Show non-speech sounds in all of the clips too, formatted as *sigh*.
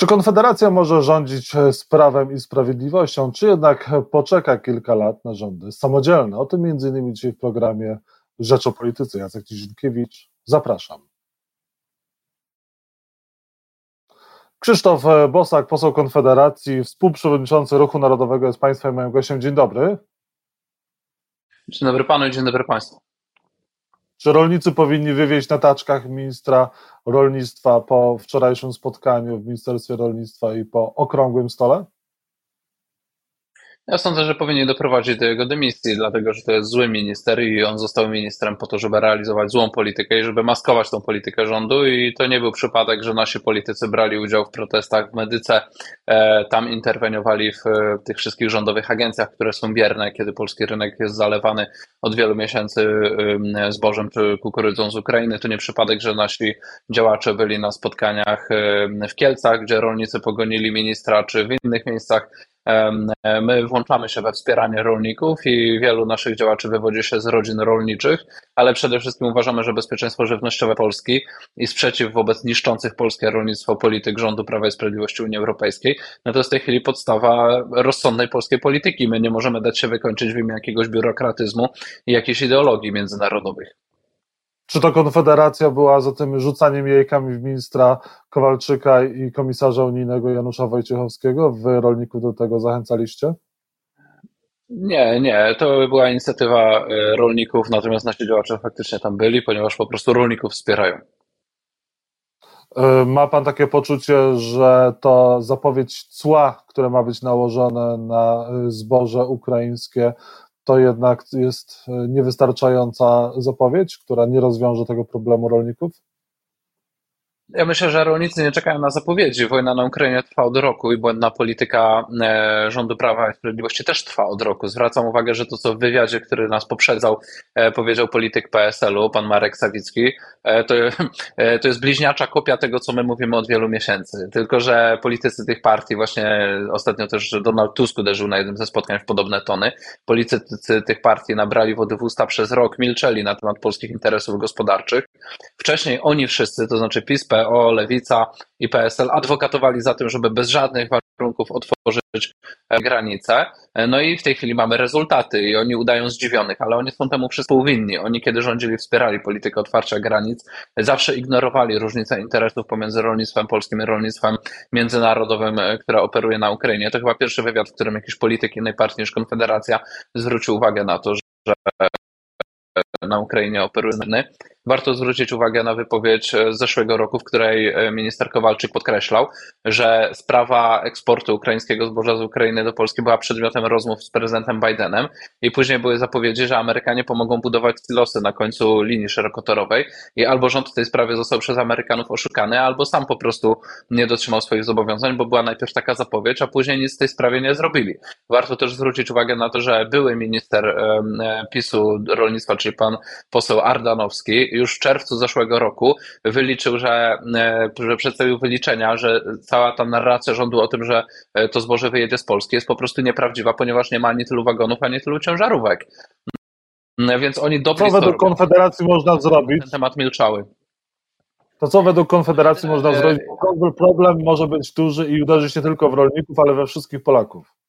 Czy Konfederacja może rządzić z prawem i sprawiedliwością, czy jednak poczeka kilka lat na rządy samodzielne? O tym innymi dzisiaj w programie Rzecz o Polityce. Jacek Cizinkiewicz, zapraszam. Krzysztof Bosak, poseł Konfederacji, współprzewodniczący Ruchu Narodowego jest Państwem moim gościem. Dzień dobry. Dzień dobry Panu i dzień dobry Państwu. Czy rolnicy powinni wywieźć na taczkach ministra rolnictwa po wczorajszym spotkaniu w Ministerstwie Rolnictwa i po okrągłym stole? Ja sądzę, że powinien doprowadzić do jego dymisji, dlatego że to jest zły minister i on został ministrem po to, żeby realizować złą politykę i żeby maskować tą politykę rządu. I to nie był przypadek, że nasi politycy brali udział w protestach w Medyce, e, tam interweniowali w tych wszystkich rządowych agencjach, które są bierne, kiedy polski rynek jest zalewany od wielu miesięcy zbożem czy kukurydzą z Ukrainy. To nie przypadek, że nasi działacze byli na spotkaniach w Kielcach, gdzie rolnicy pogonili ministra, czy w innych miejscach My włączamy się we wspieranie rolników i wielu naszych działaczy wywodzi się z rodzin rolniczych, ale przede wszystkim uważamy, że bezpieczeństwo żywnościowe Polski i sprzeciw wobec niszczących polskie rolnictwo polityk rządu Prawa i Sprawiedliwości Unii Europejskiej, no to jest w tej chwili podstawa rozsądnej polskiej polityki. My nie możemy dać się wykończyć w imię jakiegoś biurokratyzmu i jakiejś ideologii międzynarodowych. Czy to Konfederacja była za tym rzucaniem jajkami w ministra Kowalczyka i komisarza unijnego Janusza Wojciechowskiego? Wy rolników do tego zachęcaliście? Nie, nie, to była inicjatywa e, rolników, natomiast nasi działacze faktycznie tam byli, ponieważ po prostu rolników wspierają. E, ma pan takie poczucie, że to zapowiedź cła, które ma być nałożone na e, zboże ukraińskie, to jednak jest e, niewystarczająca zapowiedź, która nie rozwiąże tego problemu rolników? Ja myślę, że rolnicy nie czekają na zapowiedzi. Wojna na Ukrainie trwa od roku i błędna polityka e, rządu Prawa i Sprawiedliwości też trwa od roku. Zwracam uwagę, że to, co w wywiadzie, który nas poprzedzał, e, powiedział polityk PSL-u, pan Marek Sawicki, e, to, to jest bliźniacza kopia tego, co my mówimy od wielu miesięcy. Tylko, że politycy tych partii, właśnie ostatnio też Donald Tusk uderzył na jednym ze spotkań w podobne tony, politycy tych partii nabrali wody w usta przez rok, milczeli na temat polskich interesów gospodarczych. Wcześniej oni wszyscy, to znaczy PiS, PO, Lewica i PSL adwokatowali za tym, żeby bez żadnych warunków otworzyć e, granice. E, no i w tej chwili mamy rezultaty i oni udają zdziwionych, ale oni są temu wszystko winni. Oni, kiedy rządzili, wspierali politykę otwarcia granic, zawsze ignorowali różnice interesów pomiędzy rolnictwem polskim i rolnictwem międzynarodowym, e, które operuje na Ukrainie. To chyba pierwszy wywiad, w którym jakiś polityk innej partii niż Konfederacja zwrócił uwagę na to, że na Ukrainie operuje. Warto zwrócić uwagę na wypowiedź z zeszłego roku, w której e, minister Kowalczyk podkreślał, że sprawa eksportu ukraińskiego zboża z Ukrainy do Polski była przedmiotem rozmów z prezydentem Bidenem i później były zapowiedzi, że Amerykanie pomogą budować silosy na końcu linii szerokotorowej i albo rząd w tej sprawie został przez Amerykanów oszukany, albo sam po prostu nie dotrzymał swoich zobowiązań, bo była najpierw taka zapowiedź, a później nic w tej sprawie nie zrobili. Warto też zwrócić uwagę na to, że były minister e, PiSu rolnictwa, czyli pan poseł Ardanowski, już w czerwcu zeszłego roku wyliczył, że, e, że przedstawił wyliczenia, że cała ta narracja rządu o tym, że e, to zboże wyjedzie z Polski jest po prostu nieprawdziwa, ponieważ nie ma ani tylu wagonów, ani tylu ciężarówek. Więc oni dobrze. Co według Konfederacji można zrobić? Ten temat milczały. To co według Konfederacji można e, zrobić? Problem może być duży i uderzy się tylko w rolników, ale we wszystkich Polaków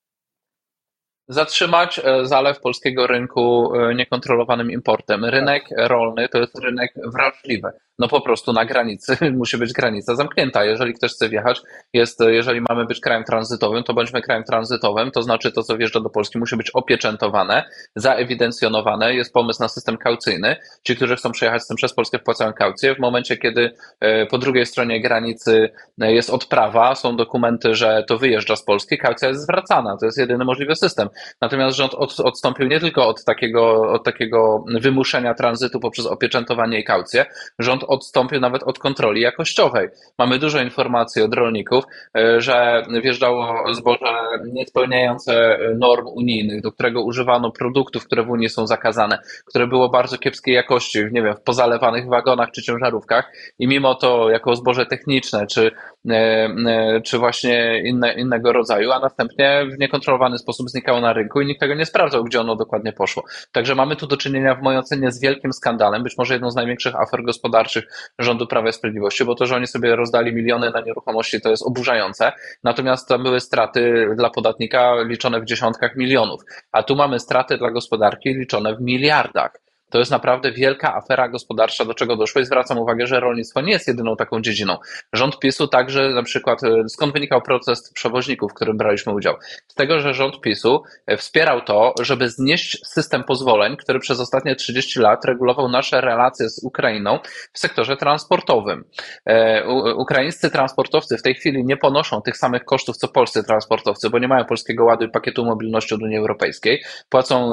zatrzymać e, zalew polskiego rynku e, niekontrolowanym importem. Rynek rolny to jest rynek wrażliwy no po prostu na granicy *laughs* musi być granica zamknięta. Jeżeli ktoś chce wjechać, jest, jeżeli mamy być krajem tranzytowym, to bądźmy krajem tranzytowym, to znaczy to, co wjeżdża do Polski, musi być opieczętowane, zaewidencjonowane, jest pomysł na system kaucyjny. Ci, którzy chcą przejechać z tym przez Polskę, wpłacają kaucję. W momencie, kiedy e, po drugiej stronie granicy e, jest odprawa, są dokumenty, że to wyjeżdża z Polski, kaucja jest zwracana. To jest jedyny możliwy system. Natomiast rząd od, odstąpił nie tylko od takiego, od takiego wymuszenia tranzytu poprzez opieczętowanie i kaucję, rząd odstąpił nawet od kontroli jakościowej. Mamy dużo informacji od rolników, e, że wjeżdżało zboże niespełniające norm unijnych, do którego używano produktów, które w Unii są zakazane, które było bardzo kiepskiej jakości, nie wiem, w pozalewanych wagonach czy ciężarówkach i mimo to jako zboże techniczne czy, e, e, czy właśnie inne, innego rodzaju, a następnie w niekontrolowany sposób znikało na rynku i nikt tego nie sprawdzał, gdzie ono dokładnie poszło. Także mamy tu do czynienia w mojej ocenie z wielkim skandalem, być może jedną z największych afer gospodarczych rządu Prawa i Sprawiedliwości, bo to, że oni sobie rozdali miliony na nieruchomości, to jest oburzające. Natomiast tam były straty dla podatnika liczone w dziesiątkach milionów, a tu mamy straty dla gospodarki liczone w miliardach. To jest naprawdę wielka afera gospodarcza, do czego doszło i zwracam uwagę, że rolnictwo nie jest jedyną taką dziedziną. Rząd PiSu także na przykład, e, skąd wynikał protest przewoźników, w którym braliśmy udział? Z tego, że rząd PiSu e, wspierał to, żeby znieść system pozwoleń, który przez ostatnie 30 lat regulował nasze relacje z Ukrainą w sektorze transportowym. E, ukraińscy transportowcy w tej chwili nie ponoszą tych samych kosztów, co polscy transportowcy, bo nie mają polskiego ładu i pakietu mobilności od Unii Europejskiej. Płacą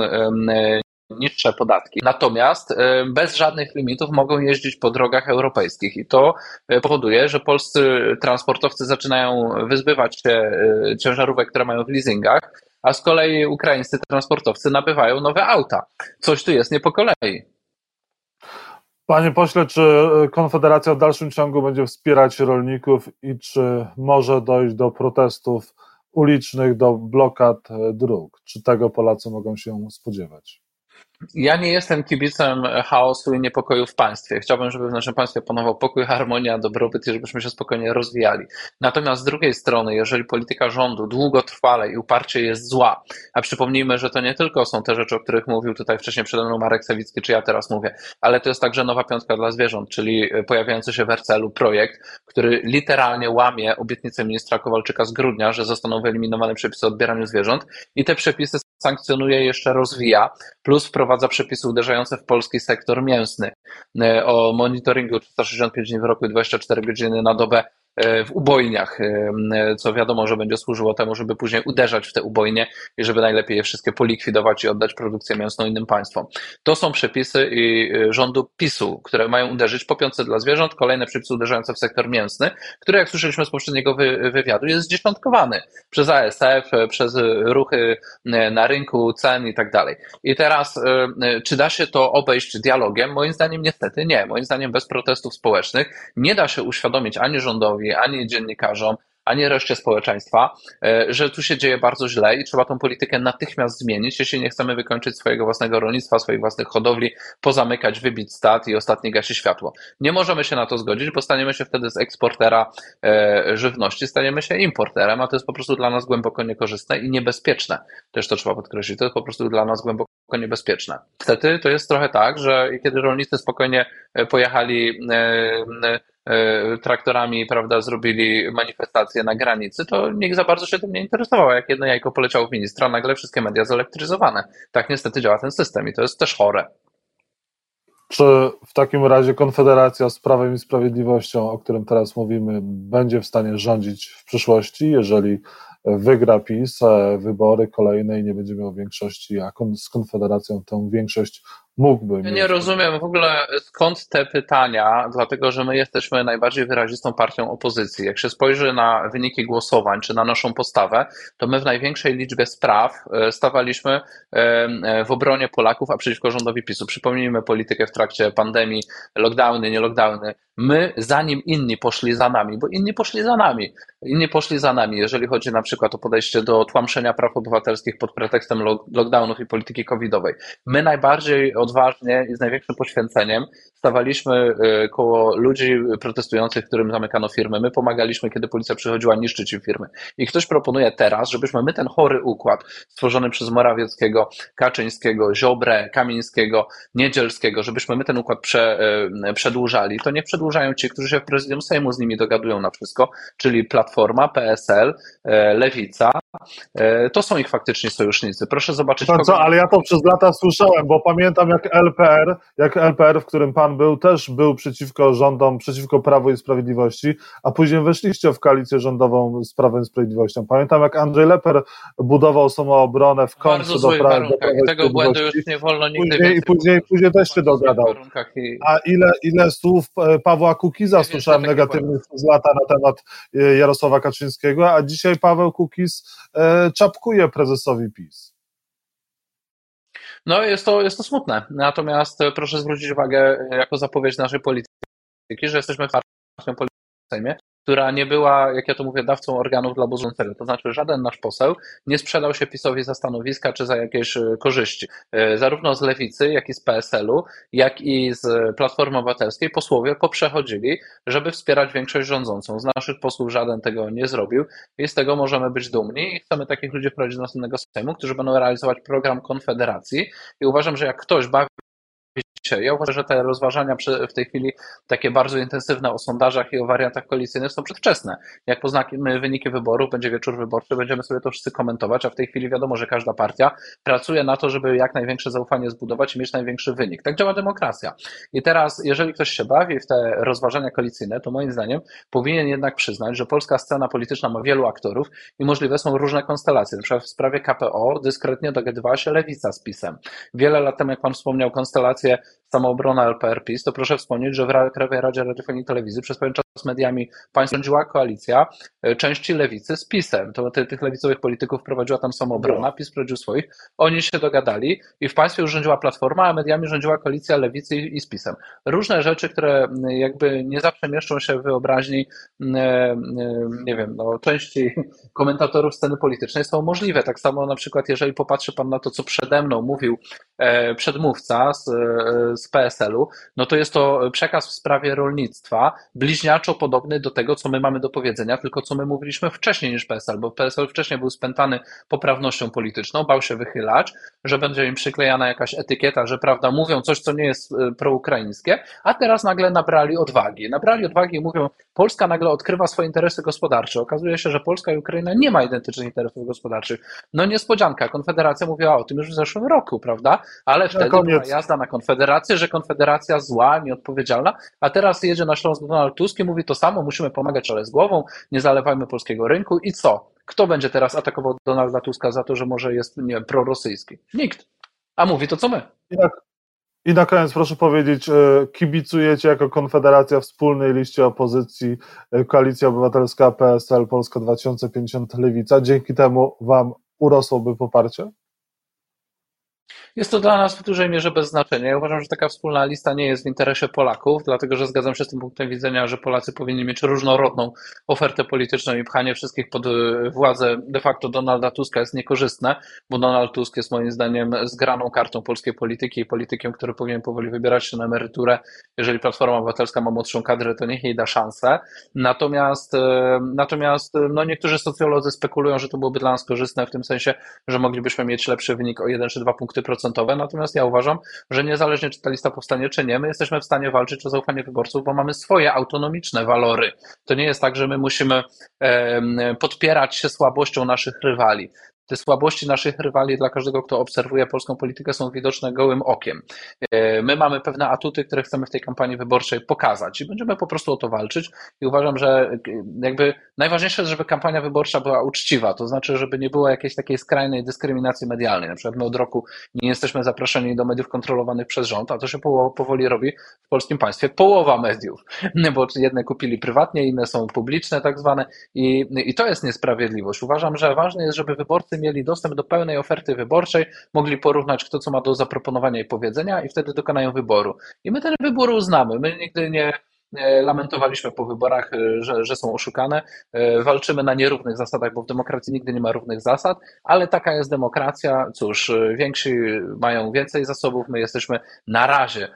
niższe podatki. Natomiast e, bez żadnych limitów mogą jeździć po drogach europejskich i to e, powoduje, że polscy transportowcy zaczynają wyzbywać się e, ciężarówek, które mają w leasingach, a z kolei ukraińscy transportowcy nabywają nowe auta. Coś tu jest nie po kolei. Panie pośle, czy Konfederacja w dalszym ciągu będzie wspierać rolników i czy może dojść do protestów ulicznych, do blokad dróg? Czy tego Polacy mogą się spodziewać? Ja nie jestem kibicem chaosu i niepokoju w państwie. Chciałbym, żeby w naszym państwie panował pokój, harmonia, dobrobyt i żebyśmy się spokojnie rozwijali. Natomiast z drugiej strony, jeżeli polityka rządu długotrwale i uparcie jest zła, a przypomnijmy, że to nie tylko są te rzeczy, o których mówił tutaj wcześniej przede mną Marek Sawicki, czy ja teraz mówię, ale to jest także nowa piątka dla zwierząt, czyli pojawiający się w RCL-u projekt, który literalnie łamie obietnicę ministra Kowalczyka z grudnia, że zostaną wyeliminowane przepisy o odbieraniu zwierząt i te przepisy sankcjonuje, jeszcze rozwija, plus wprowadza przepisy uderzające w polski sektor mięsny. E, o monitoringu 365 dni w roku i 24 godziny na dobę w ubojniach, e, co wiadomo, że będzie służyło temu, żeby później uderzać w te ubojnie i żeby najlepiej je wszystkie polikwidować i oddać produkcję mięsną innym państwom. To są przepisy e, rządu PiSu, które mają uderzyć po piątce dla zwierząt, kolejne przepisy uderzające w sektor mięsny, który, jak słyszeliśmy z poprzedniego wywiadu, jest zdziesiątkowany przez ASF, przez ruchy na rynku, cen i tak dalej. I teraz, czy da się to obejść dialogiem? Moim zdaniem niestety nie. Moim zdaniem bez protestów społecznych nie da się uświadomić ani rządowi, ani dziennikarzom, ani reszcie społeczeństwa, e, że tu się dzieje bardzo źle i trzeba tą politykę natychmiast zmienić, jeśli nie chcemy wykończyć swojego własnego rolnictwa, swoich własnych hodowli, pozamykać, wybić stat i ostatni gasi światło. Nie możemy się na to zgodzić, bo staniemy się wtedy z eksportera e, żywności, staniemy się importerem, a to jest po prostu dla nas głęboko niekorzystne i niebezpieczne. Też to trzeba podkreślić, to jest po prostu dla nas głęboko niebezpieczne. Niestety to jest trochę tak, że kiedy rolnicy spokojnie e, pojechali E, traktorami, prawda, zrobili manifestację na granicy, to nikt za bardzo się tym nie interesował. Jak jedno jajko poleciało w ministra, nagle wszystkie media zelektryzowane. Tak niestety działa ten system i to jest też chore. Czy w takim razie Konfederacja z Prawem i Sprawiedliwością, o którym teraz mówimy, będzie w stanie rządzić w przyszłości, jeżeli wygra PiS e, wybory kolejne i nie będzie miał większości, a z Konfederacją tę większość mógłby. Ja nie rozumiem w ogóle skąd te pytania, dlatego że my jesteśmy najbardziej wyrazistą partią opozycji. Jak się spojrzy na wyniki głosowań czy na naszą postawę, to my w największej liczbie spraw e, stawaliśmy e, w obronie Polaków, a przeciwko rządowi PiSu. Przypomnijmy politykę w trakcie pandemii, lockdowny, nie lockdowny. My, zanim inni poszli za nami, bo inni poszli za nami, inni poszli za nami, jeżeli chodzi na przykład o podejście do tłamszenia praw obywatelskich pod pretekstem lockdownów i polityki covidowej. My najbardziej od odważnie i z największym poświęceniem stawaliśmy y, koło ludzi protestujących, którym zamykano firmy. My pomagaliśmy, kiedy policja przychodziła niszczyć im firmy. I ktoś proponuje teraz, żebyśmy my ten chory układ stworzony przez Morawieckiego, Kaczyńskiego, Ziobrę, Kamińskiego, Niedzielskiego, żebyśmy my ten układ prze, y, przedłużali, to niech przedłużają ci, którzy się w prezydium Sejmu z nimi dogadują na wszystko, czyli Platforma, PSL, y, Lewica, to są ich faktycznie sojusznicy. Proszę zobaczyć. To co, ale ja to przez lata słyszałem, bo pamiętam jak LPR, jak LPR, w którym pan był, też był przeciwko rządom, przeciwko Prawu i Sprawiedliwości, a później weszliście w koalicję rządową z Prawem i Sprawiedliwością. Pamiętam jak Andrzej Leper budował samoobronę w końcu do, pra, do Prawa i Tego błędu już nie wolno nigdy później, I później, później też się dogadał. I... A ile, ile słów e, Pawła Kukiza słyszałem negatywnych z lata na temat e, Jarosława Kaczyńskiego, a dzisiaj Paweł Kukiz e, czapkuje prezesowi PiS. No jest to, jest to smutne. Natomiast e, proszę zwrócić uwagę, e, jako zapowiedź naszej polityki, że jesteśmy partią polityczną w Sejmie, która nie była, jak ja to mówię, dawcą organów dla buzuntego. To znaczy, żaden nasz poseł nie sprzedał się PiSowi za stanowiska czy za jakieś e, korzyści. E, zarówno z lewicy, jak i z PSL-u, jak i z Platformy Obywatelskiej posłowie poprzechodzili, żeby wspierać większość rządzącą. Z naszych posłów żaden tego nie zrobił i z tego możemy być dumni i chcemy takich ludzi wprowadzić do następnego Sejmu, którzy będą realizować program Konfederacji i uważam, że jak ktoś bawi ja uważam, że te rozważania w tej chwili takie bardzo intensywne o sondażach i o wariantach koalicyjnych są przedwczesne. Jak poznamy wyniki wyborów, będzie wieczór wyborczy, będziemy sobie to wszyscy komentować, a w tej chwili wiadomo, że każda partia pracuje na to, żeby jak największe zaufanie zbudować i mieć największy wynik. Tak działa demokracja. I teraz, jeżeli ktoś się bawi w te rozważania koalicyjne, to moim zdaniem powinien jednak przyznać, że polska scena polityczna ma wielu aktorów i możliwe są różne konstelacje. Na przykład w sprawie KPO dyskretnie dogadywała się lewica z PiSem. Wiele lat temu, jak pan wspomniał, konstelacje samoobrona LPR PiS, to proszę wspomnieć, że w Krajowej Radzie Radiofonii i Telewizji przez pewien czas mediami państwa rządziła koalicja e, części lewicy z PiSem. To ty, tych lewicowych polityków prowadziła tam samoobrona, PiS prowadził swoich. Oni się dogadali i w państwie już rządziła Platforma, a mediami rządziła koalicja lewicy i z PiSem. Różne rzeczy, które jakby nie zawsze mieszczą się w wyobraźni, nie wiem, no, części komentatorów sceny politycznej są możliwe. Tak samo na przykład, jeżeli popatrzy pan na to, co przede mną mówił e, przedmówca z, e, z PSL-u, no to jest to przekaz w sprawie rolnictwa, bliźniaczo podobny do tego, co my mamy do powiedzenia, tylko co my mówiliśmy wcześniej niż PSL, bo PSL wcześniej był spętany poprawnością polityczną, bał się wychylać, że będzie im przyklejana jakaś etykieta, że prawda, mówią coś, co nie jest e, proukraińskie, a teraz nagle nabrali odwagi. Nabrali odwagi i mówią, Polska nagle odkrywa swoje interesy gospodarcze. Okazuje się, że Polska i Ukraina nie ma identycznych interesów gospodarczych. No niespodzianka, Konfederacja mówiła o tym już w zeszłym roku, prawda? Ale wtedy była jazda na Konfederację, że Konfederacja zła, nieodpowiedzialna, a teraz jedzie na Śląsk Donald Tusk i mówi to samo, musimy pomagać, ale z głową, nie zalewajmy polskiego rynku i co? Kto będzie teraz atakował Donalda Tuska za to, że może jest, nie wiem, prorosyjski? Nikt. A mówi to co my. I na, I na koniec proszę powiedzieć, e, kibicujecie jako Konfederacja wspólnej liście opozycji e, Koalicja Obywatelska PSL Polska 2050 Lewica. Dzięki temu Wam urosłoby poparcie? Jest to dla nas w dużej mierze bez znaczenia. Ja uważam, że taka wspólna lista nie jest w interesie Polaków, dlatego że zgadzam się z tym punktem widzenia, że Polacy powinni mieć różnorodną ofertę polityczną i pchanie wszystkich pod y, władzę de facto Donalda Tuska jest niekorzystne, bo Donald Tusk jest moim zdaniem zgraną kartą polskiej polityki i politykiem, który powinien powoli wybierać się na emeryturę. Jeżeli Platforma Obywatelska ma młodszą kadrę, to niech jej da szansę. Natomiast, y, natomiast y, no niektórzy socjolodzy spekulują, że to byłoby dla nas korzystne w tym sensie, że moglibyśmy mieć lepszy wynik o 1 czy 2 punkty procentowe Natomiast ja uważam, że niezależnie czy ta lista powstanie, czy nie, my jesteśmy w stanie walczyć o zaufanie wyborców, bo mamy swoje autonomiczne walory. To nie jest tak, że my musimy podpierać się słabością naszych rywali. Te słabości naszych rywali dla każdego, kto obserwuje polską politykę, są widoczne gołym okiem. E, my mamy pewne atuty, które chcemy w tej kampanii wyborczej pokazać i będziemy po prostu o to walczyć. I uważam, że e, jakby najważniejsze jest, żeby kampania wyborcza była uczciwa, to znaczy, żeby nie było jakiejś takiej skrajnej dyskryminacji medialnej. Na przykład my od roku nie jesteśmy zaproszeni do mediów kontrolowanych przez rząd, a to się powoli robi w polskim państwie. Połowa mediów, *laughs* bo jedne kupili prywatnie, inne są publiczne, tak zwane, i, i to jest niesprawiedliwość. Uważam, że ważne jest, żeby wyborcy mieli dostęp do pełnej oferty wyborczej, mogli porównać, kto co ma do zaproponowania i powiedzenia i wtedy dokonają wyboru. I my ten wybór uznamy. My nigdy nie lamentowaliśmy po wyborach, e, że, że są oszukane. E, walczymy na nierównych zasadach, bo w demokracji nigdy nie ma równych zasad, ale taka jest demokracja. Cóż, e, więksi mają więcej zasobów, my jesteśmy na razie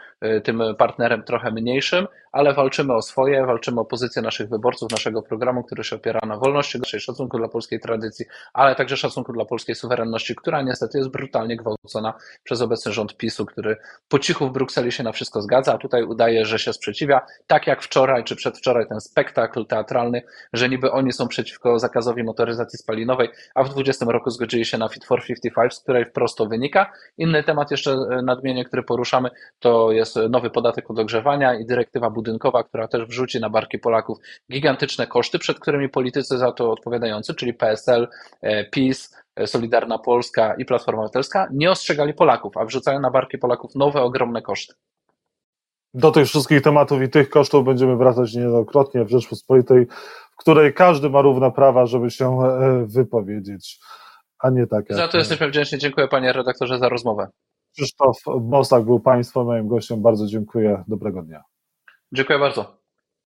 tym partnerem trochę mniejszym, ale walczymy o swoje, walczymy o pozycję naszych wyborców, naszego programu, który się opiera na wolności, naszej szacunku dla polskiej tradycji, ale także szacunku dla polskiej suwerenności, która niestety jest brutalnie gwałcona przez obecny rząd PiSu, który po cichu w Brukseli się na wszystko zgadza, a tutaj udaje, że się sprzeciwia, tak jak wczoraj czy przedwczoraj ten spektakl teatralny, że niby oni są przeciwko zakazowi motoryzacji spalinowej, a w 20 roku zgodzili się na Fit for 55, z której wprost to wynika. Inny temat jeszcze nadmienię, który poruszamy, to jest nowy podatek od ogrzewania i dyrektywa budynkowa, która też wrzuci na barki Polaków gigantyczne koszty, przed którymi politycy za to odpowiadający, czyli PSL, e, PiS, e, Solidarna Polska i Platforma Obywatelska, nie ostrzegali Polaków, a wrzucają na barki Polaków nowe, ogromne koszty. Do tych wszystkich tematów i tych kosztów będziemy wracać niejednokrotnie w Rzeczpospolitej, w której każdy ma równe prawa, żeby się e, wypowiedzieć, a nie tak. Za to jesteśmy wdzięczni. Dziękuję panie redaktorze za rozmowę. Krzysztof Bosak był Państwa moim gościem. Bardzo dziękuję. Dobrego dnia. Dziękuję bardzo.